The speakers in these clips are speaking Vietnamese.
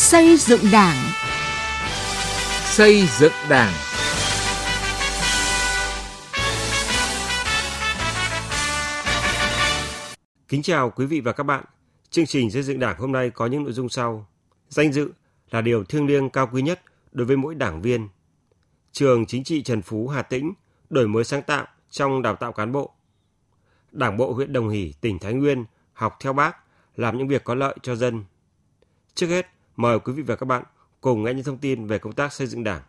Xây dựng Đảng. Xây dựng Đảng. Kính chào quý vị và các bạn. Chương trình xây dựng Đảng hôm nay có những nội dung sau. Danh dự là điều thiêng liêng cao quý nhất đối với mỗi đảng viên. Trường Chính trị Trần Phú Hà Tĩnh đổi mới sáng tạo trong đào tạo cán bộ. Đảng bộ huyện Đồng Hỷ, tỉnh Thái Nguyên học theo bác, làm những việc có lợi cho dân. Trước hết, mời quý vị và các bạn cùng nghe những thông tin về công tác xây dựng Đảng.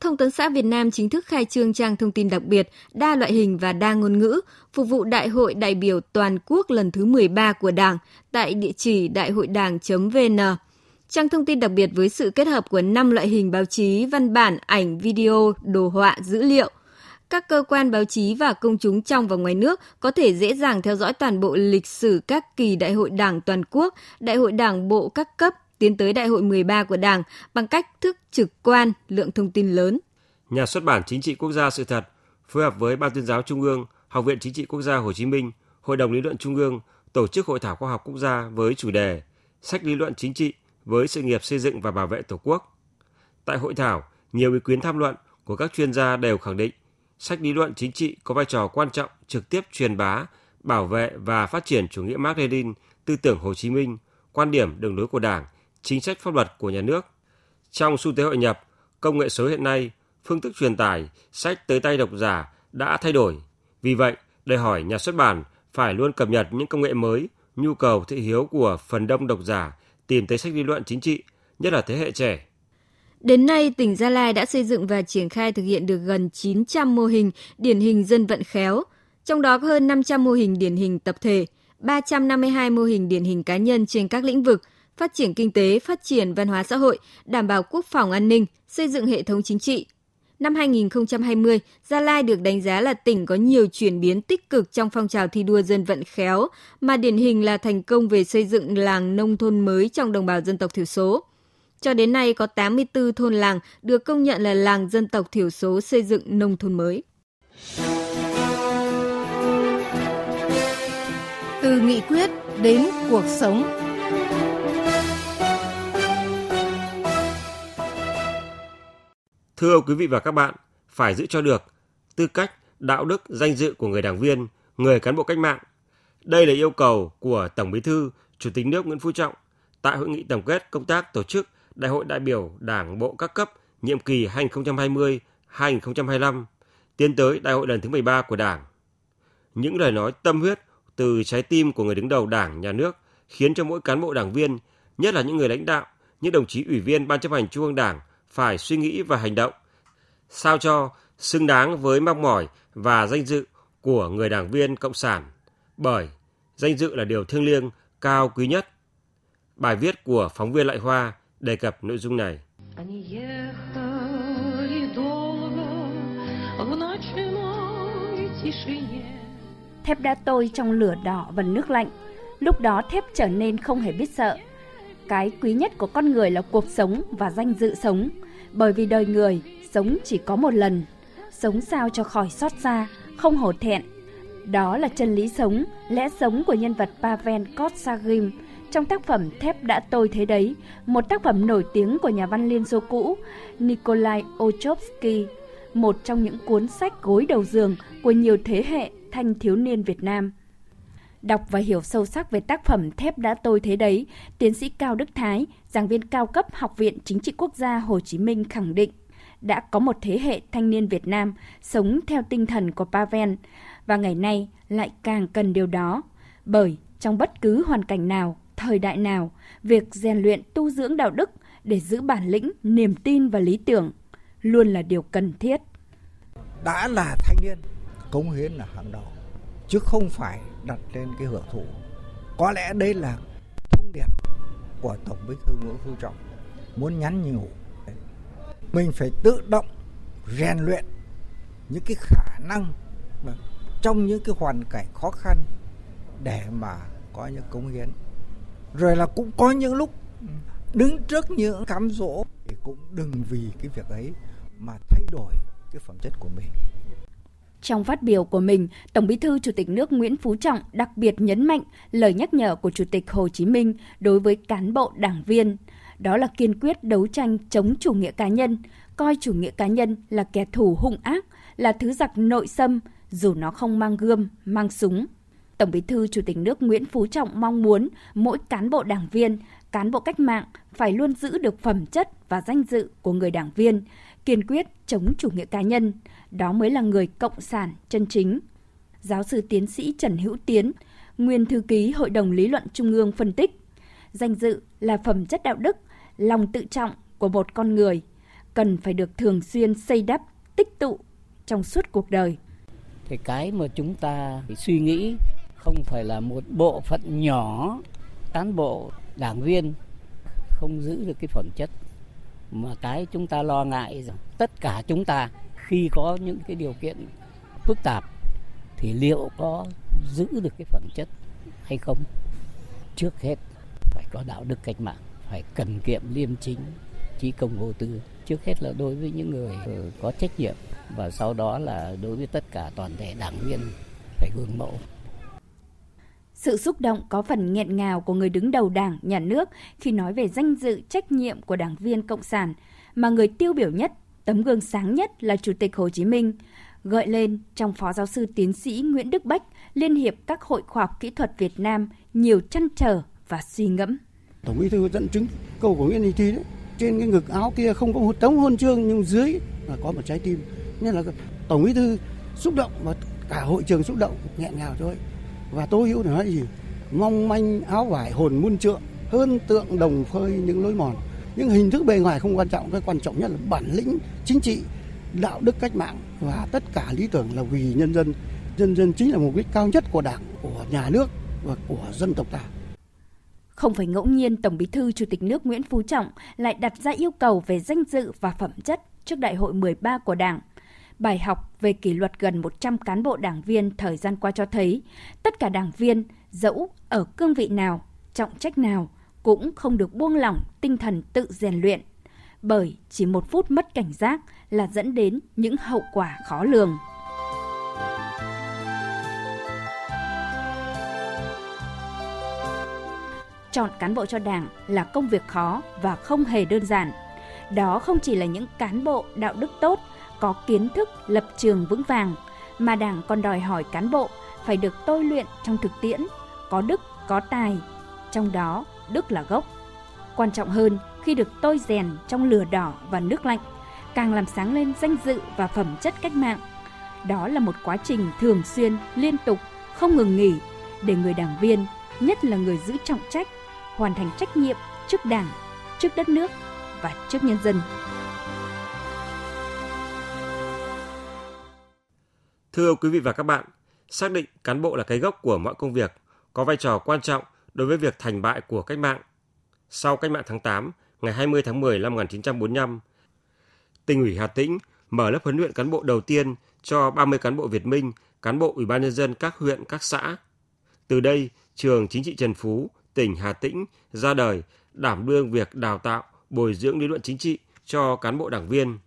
Thông tấn xã Việt Nam chính thức khai trương trang thông tin đặc biệt, đa loại hình và đa ngôn ngữ, phục vụ Đại hội đại biểu toàn quốc lần thứ 13 của Đảng tại địa chỉ đại hội đảng.vn. Trang thông tin đặc biệt với sự kết hợp của 5 loại hình báo chí, văn bản, ảnh, video, đồ họa, dữ liệu – các cơ quan báo chí và công chúng trong và ngoài nước có thể dễ dàng theo dõi toàn bộ lịch sử các kỳ đại hội đảng toàn quốc, đại hội đảng bộ các cấp tiến tới đại hội 13 của Đảng bằng cách thức trực quan, lượng thông tin lớn. Nhà xuất bản Chính trị Quốc gia Sự thật phối hợp với Ban tuyên giáo Trung ương, Học viện Chính trị Quốc gia Hồ Chí Minh, Hội đồng lý luận Trung ương tổ chức hội thảo khoa học quốc gia với chủ đề Sách lý luận chính trị với sự nghiệp xây dựng và bảo vệ Tổ quốc. Tại hội thảo, nhiều ý kiến tham luận của các chuyên gia đều khẳng định sách lý luận chính trị có vai trò quan trọng trực tiếp truyền bá, bảo vệ và phát triển chủ nghĩa mác-lênin tư tưởng Hồ Chí Minh, quan điểm đường lối của Đảng, chính sách pháp luật của nhà nước. Trong xu thế hội nhập, công nghệ số hiện nay, phương thức truyền tải sách tới tay độc giả đã thay đổi. Vì vậy, đòi hỏi nhà xuất bản phải luôn cập nhật những công nghệ mới, nhu cầu thị hiếu của phần đông độc giả tìm tới sách lý luận chính trị, nhất là thế hệ trẻ. Đến nay, tỉnh Gia Lai đã xây dựng và triển khai thực hiện được gần 900 mô hình điển hình dân vận khéo, trong đó có hơn 500 mô hình điển hình tập thể, 352 mô hình điển hình cá nhân trên các lĩnh vực phát triển kinh tế, phát triển văn hóa xã hội, đảm bảo quốc phòng an ninh, xây dựng hệ thống chính trị. Năm 2020, Gia Lai được đánh giá là tỉnh có nhiều chuyển biến tích cực trong phong trào thi đua dân vận khéo, mà điển hình là thành công về xây dựng làng nông thôn mới trong đồng bào dân tộc thiểu số. Cho đến nay có 84 thôn làng được công nhận là làng dân tộc thiểu số xây dựng nông thôn mới. Từ nghị quyết đến cuộc sống. Thưa quý vị và các bạn, phải giữ cho được tư cách, đạo đức, danh dự của người đảng viên, người cán bộ cách mạng. Đây là yêu cầu của Tổng Bí thư, Chủ tịch nước Nguyễn Phú Trọng tại hội nghị tổng kết công tác tổ chức Đại hội đại biểu Đảng bộ các cấp nhiệm kỳ 2020-2025 tiến tới Đại hội lần thứ 13 của Đảng. Những lời nói tâm huyết từ trái tim của người đứng đầu Đảng, Nhà nước khiến cho mỗi cán bộ đảng viên, nhất là những người lãnh đạo, những đồng chí ủy viên Ban chấp hành Trung ương Đảng phải suy nghĩ và hành động sao cho xứng đáng với mong mỏi và danh dự của người đảng viên cộng sản bởi danh dự là điều thiêng liêng cao quý nhất. Bài viết của phóng viên Lại Hoa đề cập nội dung này. Thép đã tôi trong lửa đỏ và nước lạnh. Lúc đó thép trở nên không hề biết sợ. Cái quý nhất của con người là cuộc sống và danh dự sống. Bởi vì đời người sống chỉ có một lần. Sống sao cho khỏi xót xa, không hổ thẹn. Đó là chân lý sống, lẽ sống của nhân vật Pavel Kotsagin trong tác phẩm Thép đã tôi thế đấy, một tác phẩm nổi tiếng của nhà văn Liên Xô cũ Nikolai Ochopsky, một trong những cuốn sách gối đầu giường của nhiều thế hệ thanh thiếu niên Việt Nam. Đọc và hiểu sâu sắc về tác phẩm Thép đã tôi thế đấy, tiến sĩ Cao Đức Thái, giảng viên cao cấp Học viện Chính trị Quốc gia Hồ Chí Minh khẳng định đã có một thế hệ thanh niên Việt Nam sống theo tinh thần của Pavel và ngày nay lại càng cần điều đó bởi trong bất cứ hoàn cảnh nào thời đại nào, việc rèn luyện tu dưỡng đạo đức để giữ bản lĩnh, niềm tin và lý tưởng luôn là điều cần thiết. Đã là thanh niên, cống hiến là hàng đầu, chứ không phải đặt lên cái hưởng thụ. Có lẽ đây là thông điệp của Tổng Bí thư Nguyễn Phú Trọng muốn nhắn nhủ. Mình phải tự động rèn luyện những cái khả năng trong những cái hoàn cảnh khó khăn để mà có những cống hiến rồi là cũng có những lúc đứng trước những cám dỗ thì cũng đừng vì cái việc ấy mà thay đổi cái phẩm chất của mình trong phát biểu của mình, Tổng Bí thư Chủ tịch nước Nguyễn Phú Trọng đặc biệt nhấn mạnh lời nhắc nhở của Chủ tịch Hồ Chí Minh đối với cán bộ đảng viên. Đó là kiên quyết đấu tranh chống chủ nghĩa cá nhân, coi chủ nghĩa cá nhân là kẻ thù hung ác, là thứ giặc nội xâm, dù nó không mang gươm, mang súng. Tổng Bí thư Chủ tịch nước Nguyễn Phú Trọng mong muốn mỗi cán bộ đảng viên, cán bộ cách mạng phải luôn giữ được phẩm chất và danh dự của người đảng viên, kiên quyết chống chủ nghĩa cá nhân, đó mới là người cộng sản chân chính. Giáo sư tiến sĩ Trần Hữu Tiến, nguyên thư ký Hội đồng Lý luận Trung ương phân tích, danh dự là phẩm chất đạo đức, lòng tự trọng của một con người, cần phải được thường xuyên xây đắp, tích tụ trong suốt cuộc đời. Thì cái mà chúng ta phải suy nghĩ không phải là một bộ phận nhỏ cán bộ đảng viên không giữ được cái phẩm chất mà cái chúng ta lo ngại rằng tất cả chúng ta khi có những cái điều kiện phức tạp thì liệu có giữ được cái phẩm chất hay không? Trước hết phải có đạo đức cách mạng phải cần kiệm liêm chính trí công vô tư. Trước hết là đối với những người ờ, có trách nhiệm và sau đó là đối với tất cả toàn thể đảng viên phải gương mẫu. Sự xúc động có phần nghẹn ngào của người đứng đầu đảng, nhà nước khi nói về danh dự trách nhiệm của đảng viên Cộng sản, mà người tiêu biểu nhất, tấm gương sáng nhất là Chủ tịch Hồ Chí Minh, gợi lên trong Phó Giáo sư Tiến sĩ Nguyễn Đức Bách, Liên hiệp các hội khoa học kỹ thuật Việt Nam nhiều chăn trở và suy ngẫm. Tổng bí thư dẫn chứng câu của Nguyễn Đình Thi đấy, trên cái ngực áo kia không có một tấm huân chương nhưng dưới là có một trái tim. Nên là Tổng bí thư xúc động và cả hội trường xúc động nghẹn ngào thôi và tô hữu nói gì mong manh áo vải hồn muôn trượng hơn tượng đồng phơi những lối mòn những hình thức bề ngoài không quan trọng cái quan trọng nhất là bản lĩnh chính trị đạo đức cách mạng và tất cả lý tưởng là vì nhân dân. Nhân dân chính là mục đích cao nhất của đảng của nhà nước và của dân tộc ta. Không phải ngẫu nhiên Tổng Bí thư Chủ tịch nước Nguyễn Phú Trọng lại đặt ra yêu cầu về danh dự và phẩm chất trước Đại hội 13 của Đảng. Bài học về kỷ luật gần 100 cán bộ đảng viên thời gian qua cho thấy, tất cả đảng viên, dẫu ở cương vị nào, trọng trách nào, cũng không được buông lỏng tinh thần tự rèn luyện. Bởi chỉ một phút mất cảnh giác là dẫn đến những hậu quả khó lường. Chọn cán bộ cho đảng là công việc khó và không hề đơn giản. Đó không chỉ là những cán bộ đạo đức tốt có kiến thức, lập trường vững vàng, mà Đảng còn đòi hỏi cán bộ phải được tôi luyện trong thực tiễn, có đức, có tài, trong đó đức là gốc. Quan trọng hơn, khi được tôi rèn trong lửa đỏ và nước lạnh, càng làm sáng lên danh dự và phẩm chất cách mạng. Đó là một quá trình thường xuyên, liên tục, không ngừng nghỉ để người đảng viên, nhất là người giữ trọng trách, hoàn thành trách nhiệm trước Đảng, trước đất nước và trước nhân dân. Thưa quý vị và các bạn, xác định cán bộ là cái gốc của mọi công việc, có vai trò quan trọng đối với việc thành bại của cách mạng. Sau cách mạng tháng 8, ngày 20 tháng 10 năm 1945, tỉnh ủy Hà Tĩnh mở lớp huấn luyện cán bộ đầu tiên cho 30 cán bộ Việt Minh, cán bộ Ủy ban nhân dân các huyện, các xã. Từ đây, trường chính trị Trần Phú, tỉnh Hà Tĩnh ra đời đảm đương việc đào tạo, bồi dưỡng lý luận chính trị cho cán bộ đảng viên.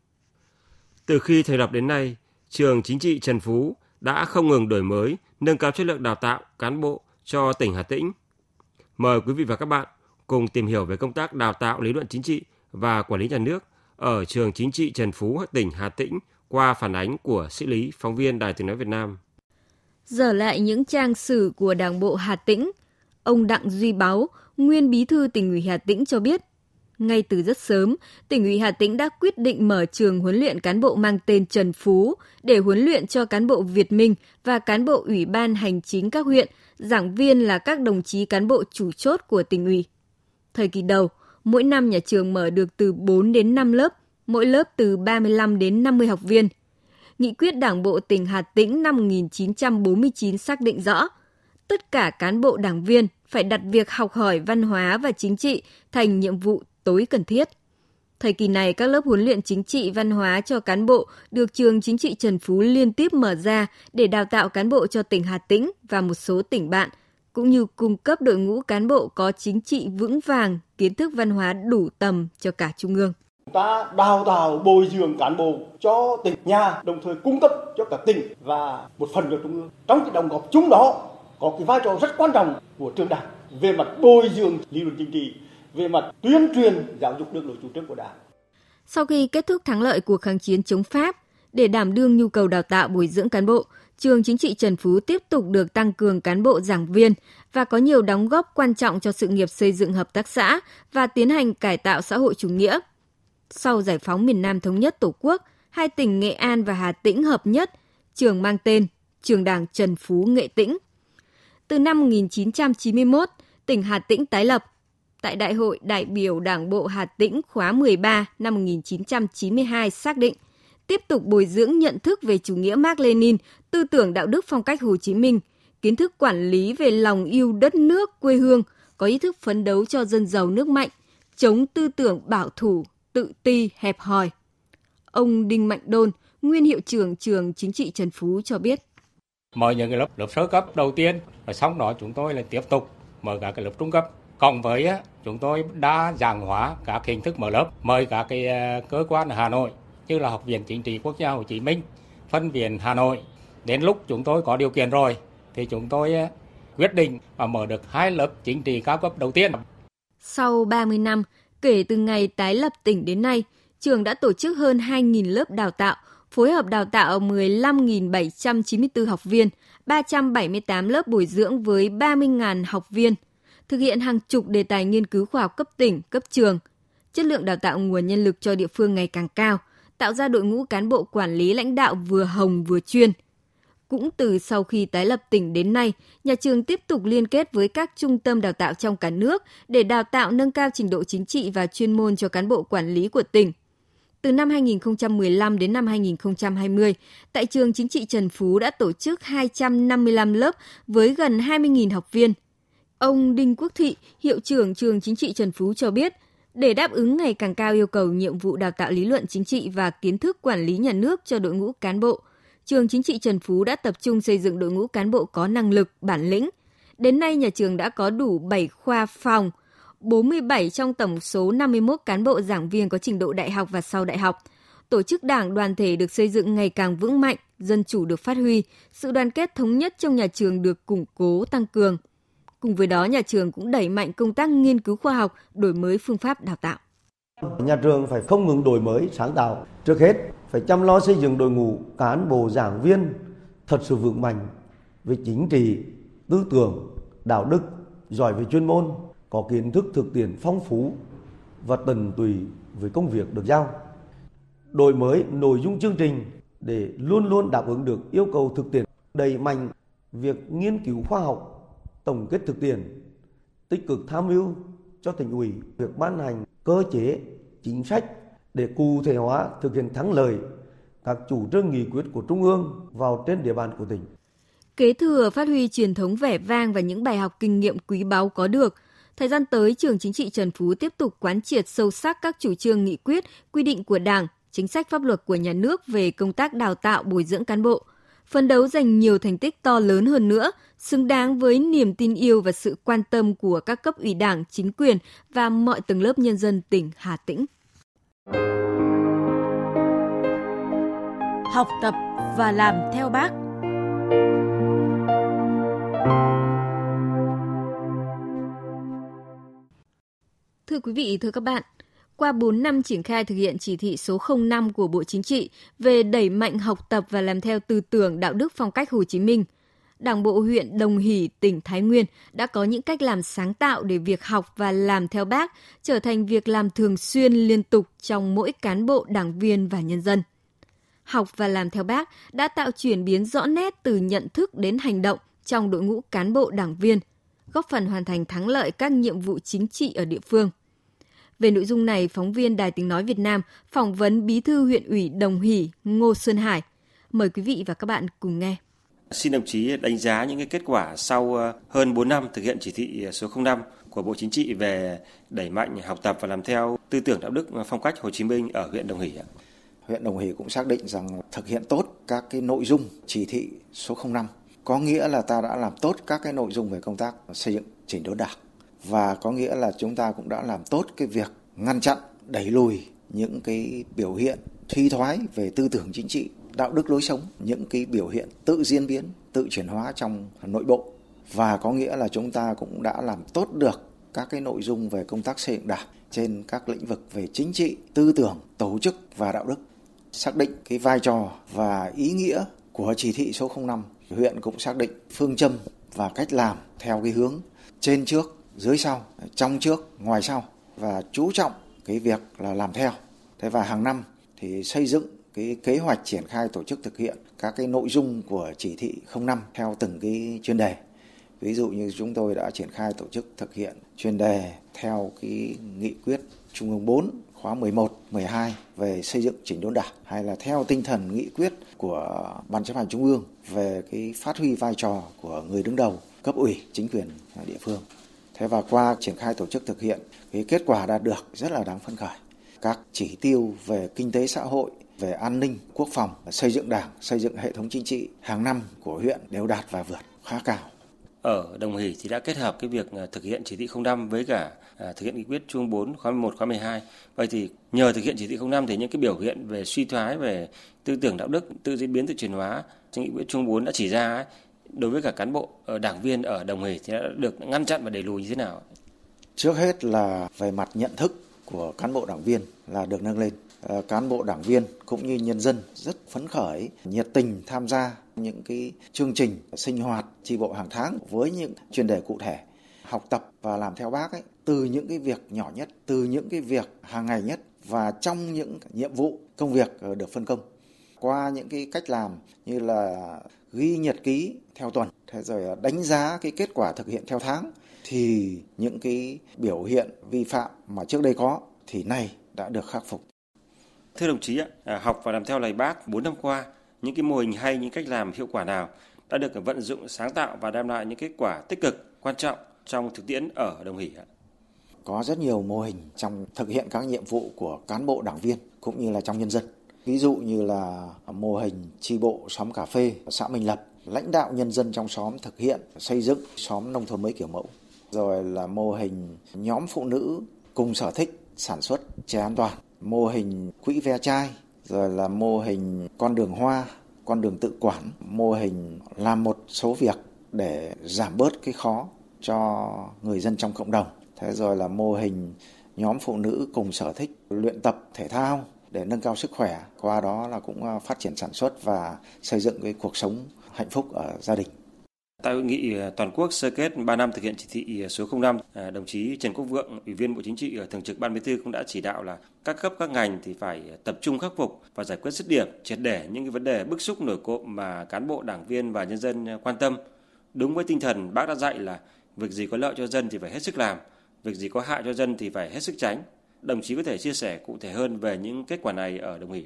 Từ khi thành lập đến nay, trường chính trị Trần Phú đã không ngừng đổi mới, nâng cao chất lượng đào tạo cán bộ cho tỉnh Hà Tĩnh. Mời quý vị và các bạn cùng tìm hiểu về công tác đào tạo lý luận chính trị và quản lý nhà nước ở trường chính trị Trần Phú, tỉnh Hà Tĩnh qua phản ánh của sĩ lý phóng viên Đài Tiếng nói Việt Nam. Giờ lại những trang sử của Đảng bộ Hà Tĩnh, ông Đặng Duy Báo, nguyên bí thư tỉnh ủy Hà Tĩnh cho biết, ngay từ rất sớm, tỉnh ủy Hà Tĩnh đã quyết định mở trường huấn luyện cán bộ mang tên Trần Phú để huấn luyện cho cán bộ Việt Minh và cán bộ ủy ban hành chính các huyện, giảng viên là các đồng chí cán bộ chủ chốt của tỉnh ủy. Thời kỳ đầu, mỗi năm nhà trường mở được từ 4 đến 5 lớp, mỗi lớp từ 35 đến 50 học viên. Nghị quyết Đảng bộ tỉnh Hà Tĩnh năm 1949 xác định rõ, tất cả cán bộ đảng viên phải đặt việc học hỏi văn hóa và chính trị thành nhiệm vụ tối cần thiết. Thời kỳ này, các lớp huấn luyện chính trị văn hóa cho cán bộ được trường chính trị Trần Phú liên tiếp mở ra để đào tạo cán bộ cho tỉnh Hà Tĩnh và một số tỉnh bạn, cũng như cung cấp đội ngũ cán bộ có chính trị vững vàng, kiến thức văn hóa đủ tầm cho cả Trung ương ta đào tạo bồi dưỡng cán bộ cho tỉnh nhà đồng thời cung cấp cho cả tỉnh và một phần cho trung ương. Trong cái đồng góp chung đó có cái vai trò rất quan trọng của trường đảng về mặt bồi dưỡng lý luận chính trị, về mặt tuyên truyền giáo dục đường lối chủ trương của đảng. Sau khi kết thúc thắng lợi cuộc kháng chiến chống Pháp, để đảm đương nhu cầu đào tạo bồi dưỡng cán bộ, trường chính trị Trần Phú tiếp tục được tăng cường cán bộ giảng viên và có nhiều đóng góp quan trọng cho sự nghiệp xây dựng hợp tác xã và tiến hành cải tạo xã hội chủ nghĩa. Sau giải phóng miền Nam thống nhất Tổ quốc, hai tỉnh Nghệ An và Hà Tĩnh hợp nhất, trường mang tên Trường Đảng Trần Phú Nghệ Tĩnh. Từ năm 1991, tỉnh Hà Tĩnh tái lập. Tại Đại hội đại biểu Đảng bộ Hà Tĩnh khóa 13 năm 1992 xác định tiếp tục bồi dưỡng nhận thức về chủ nghĩa Mark Lenin, tư tưởng đạo đức phong cách Hồ Chí Minh, kiến thức quản lý về lòng yêu đất nước, quê hương, có ý thức phấn đấu cho dân giàu nước mạnh, chống tư tưởng bảo thủ, tự ti, hẹp hòi. Ông Đinh Mạnh Đôn, nguyên hiệu trưởng trường chính trị Trần Phú cho biết. Mở những cái lớp lớp sơ cấp đầu tiên, và sau đó chúng tôi lại tiếp tục mở cả cái lớp trung cấp. Cộng với chúng tôi đa dạng hóa các hình thức mở lớp, mời các cái ờ, cơ quan ở Hà Nội như là Học viện Chính trị Quốc gia Hồ Chí Minh, phân viện Hà Nội. Đến lúc chúng tôi có điều kiện rồi thì chúng tôi ờ, quyết định và mở được hai lớp chính trị cao cấp đầu tiên. Sau 30 năm, kể từ ngày tái lập tỉnh đến nay, trường đã tổ chức hơn 2.000 lớp đào tạo, phối hợp đào tạo 15.794 học viên, 378 lớp bồi dưỡng với 30.000 học viên, thực hiện hàng chục đề tài nghiên cứu khoa học cấp tỉnh, cấp trường. Chất lượng đào tạo nguồn nhân lực cho địa phương ngày càng cao, tạo ra đội ngũ cán bộ quản lý lãnh đạo vừa hồng vừa chuyên. Cũng từ sau khi tái lập tỉnh đến nay, nhà trường tiếp tục liên kết với các trung tâm đào tạo trong cả nước để đào tạo nâng cao trình độ chính trị và chuyên môn cho cán bộ quản lý của tỉnh. Từ năm 2015 đến năm 2020, tại trường chính trị Trần Phú đã tổ chức 255 lớp với gần 20.000 học viên. Ông Đinh Quốc Thị, hiệu trưởng trường chính trị Trần Phú cho biết, để đáp ứng ngày càng cao yêu cầu nhiệm vụ đào tạo lý luận chính trị và kiến thức quản lý nhà nước cho đội ngũ cán bộ, trường chính trị Trần Phú đã tập trung xây dựng đội ngũ cán bộ có năng lực, bản lĩnh. Đến nay, nhà trường đã có đủ 7 khoa phòng, 47 trong tổng số 51 cán bộ giảng viên có trình độ đại học và sau đại học. Tổ chức đảng đoàn thể được xây dựng ngày càng vững mạnh, dân chủ được phát huy, sự đoàn kết thống nhất trong nhà trường được củng cố tăng cường. Cùng với đó, nhà trường cũng đẩy mạnh công tác nghiên cứu khoa học, đổi mới phương pháp đào tạo. Nhà trường phải không ngừng đổi mới, sáng tạo. Trước hết, phải chăm lo xây dựng đội ngũ cán bộ giảng viên thật sự vững mạnh về chính trị, tư tưởng, đạo đức, giỏi về chuyên môn, có kiến thức thực tiễn phong phú và tận tùy với công việc được giao. Đổi mới nội dung chương trình để luôn luôn đáp ứng được yêu cầu thực tiễn, đẩy mạnh việc nghiên cứu khoa học, tổng kết thực tiễn, tích cực tham mưu cho tỉnh ủy việc ban hành cơ chế, chính sách để cụ thể hóa thực hiện thắng lợi các chủ trương nghị quyết của Trung ương vào trên địa bàn của tỉnh. Kế thừa phát huy truyền thống vẻ vang và những bài học kinh nghiệm quý báu có được, thời gian tới trường chính trị Trần Phú tiếp tục quán triệt sâu sắc các chủ trương nghị quyết, quy định của Đảng, chính sách pháp luật của nhà nước về công tác đào tạo bồi dưỡng cán bộ, phấn đấu giành nhiều thành tích to lớn hơn nữa, xứng đáng với niềm tin yêu và sự quan tâm của các cấp ủy Đảng, chính quyền và mọi tầng lớp nhân dân tỉnh Hà Tĩnh. Học tập và làm theo bác. Thưa quý vị, thưa các bạn, qua 4 năm triển khai thực hiện chỉ thị số 05 của Bộ Chính trị về đẩy mạnh học tập và làm theo tư tưởng đạo đức phong cách Hồ Chí Minh, Đảng bộ huyện Đồng Hỷ, tỉnh Thái Nguyên đã có những cách làm sáng tạo để việc học và làm theo bác trở thành việc làm thường xuyên liên tục trong mỗi cán bộ, đảng viên và nhân dân. Học và làm theo bác đã tạo chuyển biến rõ nét từ nhận thức đến hành động trong đội ngũ cán bộ đảng viên, góp phần hoàn thành thắng lợi các nhiệm vụ chính trị ở địa phương. Về nội dung này, phóng viên Đài Tiếng Nói Việt Nam phỏng vấn Bí thư huyện ủy Đồng Hỷ Ngô Xuân Hải. Mời quý vị và các bạn cùng nghe. Xin đồng chí đánh giá những cái kết quả sau ờ, hơn 4 năm thực hiện chỉ thị số 05 của Bộ Chính trị về đẩy mạnh học tập và làm theo tư tưởng đạo đức phong cách Hồ Chí Minh ở huyện Đồng Hỷ. Huyện Đồng Hỷ cũng xác định rằng thực hiện tốt các cái nội dung chỉ thị số 05 có nghĩa là ta đã làm tốt các cái nội dung về công tác xây dựng chỉnh đốn đảng và có nghĩa là chúng ta cũng đã làm tốt cái việc ngăn chặn đẩy lùi những cái biểu hiện suy thoái về tư tưởng chính trị đạo đức lối sống, những cái biểu hiện tự diễn biến, tự chuyển hóa trong nội bộ và có nghĩa là chúng ta cũng đã làm tốt được các cái nội dung về công tác xây dựng đảng trên các lĩnh vực về chính trị, tư tưởng, tổ chức và đạo đức. Xác định cái vai trò và ý nghĩa của chỉ thị số 05, huyện cũng xác định phương châm và cách làm theo cái hướng trên trước, dưới sau, trong trước, ngoài sau và chú trọng cái việc là làm theo. Thế và hàng năm thì xây dựng cái kế hoạch triển khai tổ chức thực hiện các cái nội dung của chỉ thị 05 theo từng cái chuyên đề. Ví dụ như chúng tôi đã triển khai tổ chức thực hiện chuyên đề theo cái nghị quyết Trung ương 4 khóa 11, 12 về xây dựng chỉnh đốn đảng hay là theo tinh thần nghị quyết của Ban chấp hành Trung ương về cái phát huy vai trò của người đứng đầu cấp ủy chính quyền địa phương. Thế và qua triển khai tổ chức thực hiện, cái kết quả đạt được rất là đáng phấn khởi. Các chỉ tiêu về kinh tế xã hội, về an ninh, quốc phòng, xây dựng đảng, xây dựng hệ thống chính trị hàng năm của huyện đều đạt và vượt khá cao. Ở Đồng Hỷ thì đã kết hợp cái việc à, thực hiện chỉ thị 05 với cả à, thực hiện nghị quyết Trung 4 khóa 11, khóa 12. Vậy thì nhờ thực hiện chỉ thị 05 thì những cái biểu hiện về suy thoái về tư tưởng đạo đức, tự diễn biến tự chuyển hóa trong nghị quyết Trung 4 đã chỉ ra ấy, đối với cả cán bộ ờ, đảng viên ở Đồng Hỷ thì đã được ngăn chặn và đẩy lùi như thế nào? Trước hết là về mặt nhận thức của cán bộ đảng viên là được nâng lên. Ờ, cán bộ đảng viên cũng như nhân dân rất phấn khởi, nhiệt tình tham gia những cái chương trình sinh hoạt tri bộ hàng tháng với những chuyên đề cụ thể học tập và làm theo bác ấy từ những cái việc nhỏ nhất từ những cái việc hàng ngày nhất và trong những nhiệm vụ công việc ờ, được phân công qua những cái cách làm như là ghi nhật ký theo tuần thế rồi đánh giá cái kết quả thực hiện theo tháng thì những cái biểu hiện vi phạm mà trước đây có thì nay đã được khắc phục. Thưa đồng chí, à, học và làm theo lời bác 4 năm qua, những cái mô hình hay, những cách làm hiệu quả nào đã được vận dụng sáng tạo và đem lại những kết quả tích cực, quan trọng trong thực tiễn ở Đồng Hỷ ạ? Có rất nhiều mô hình trong thực hiện các nhiệm vụ của cán bộ đảng viên cũng như là trong nhân dân. Ví dụ như là mô hình tri bộ xóm cà phê xã Minh Lập, lãnh đạo nhân dân trong xóm thực hiện xây dựng xóm nông thôn mới kiểu mẫu. Rồi là mô hình nhóm phụ nữ cùng sở thích sản xuất chè an toàn, mô hình quỹ ve chai, rồi là mô hình con đường hoa, con đường tự quản, mô hình làm một số việc để giảm bớt cái khó cho người dân trong cộng đồng. Thế rồi là mô hình nhóm phụ nữ cùng sở thích luyện tập thể thao để nâng cao sức khỏe, qua đó là cũng à, phát triển sản xuất và xây dựng cái cuộc sống hạnh phúc ở gia đình. Tại hội nghị à, toàn quốc sơ kết 3 năm thực hiện chỉ thị à, số 05, đồng chí Trần Quốc Vượng, Ủy viên Bộ Chính trị Thường trực Ban Bí thư cũng đã chỉ đạo là các cấp các ngành thì phải tập trung khắc phục và giải quyết dứt điểm, triệt để những cái vấn đề bức xúc nổi cộm mà cán bộ, đảng viên và nhân dân quan tâm. Đúng với tinh thần bác đã dạy là việc gì có lợi cho dân thì phải hết sức làm, việc gì có hại cho dân thì phải hết sức tránh. Đồng chí có thể chia sẻ cụ thể hơn về những kết quả này ở Đồng Hỷ?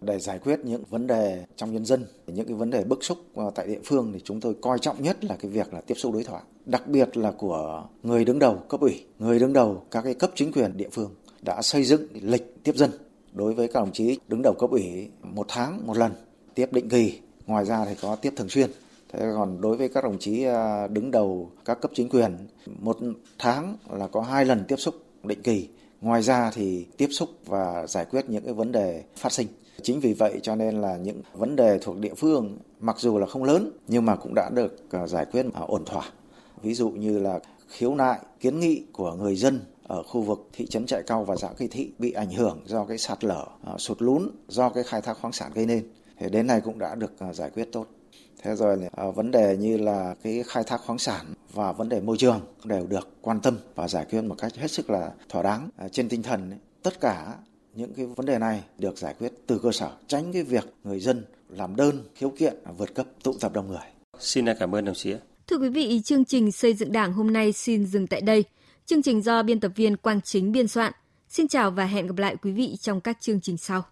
Để giải quyết những vấn đề trong nhân dân, những cái vấn đề bức xúc tại địa phương thì chúng tôi coi trọng nhất là cái việc là tiếp xúc đối thoại, đặc biệt là của người đứng đầu cấp ủy, người đứng đầu các cái cấp chính quyền địa phương đã xây dựng lịch tiếp dân đối với các đồng chí đứng đầu cấp ủy một tháng một lần tiếp định kỳ ngoài ra thì có tiếp thường xuyên thế còn đối với các đồng chí à, đứng đầu các cấp chính quyền một tháng là có hai lần tiếp xúc định kỳ ngoài ra thì tiếp xúc và giải quyết những cái vấn đề phát sinh chính vì vậy cho nên là những vấn đề thuộc địa phương mặc dù là không lớn nhưng mà cũng đã được à, giải quyết ổn thỏa ví dụ như là khiếu nại kiến nghị của người dân ở khu vực thị trấn Trại Cao và xã Kỳ Thị bị ảnh hưởng do cái sạt lở, à, sụt lún do cái khai thác khoáng sản gây nên. Thì đến nay cũng đã được à, giải quyết tốt. Thế rồi à, vấn đề như là cái khai thác khoáng sản và vấn đề môi trường đều được quan tâm và giải quyết một cách hết sức là thỏa đáng. À, trên tinh thần ấy, tất cả những cái vấn đề này được giải quyết từ cơ sở, tránh cái việc người dân làm đơn khiếu kiện vượt cấp tụ tập đông người. Xin cảm ơn đồng chí. Thưa quý vị, chương trình xây dựng Đảng hôm nay xin dừng tại đây. Chương trình do biên tập viên Quang Chính biên soạn. Xin chào và hẹn gặp lại quý vị trong các chương trình sau.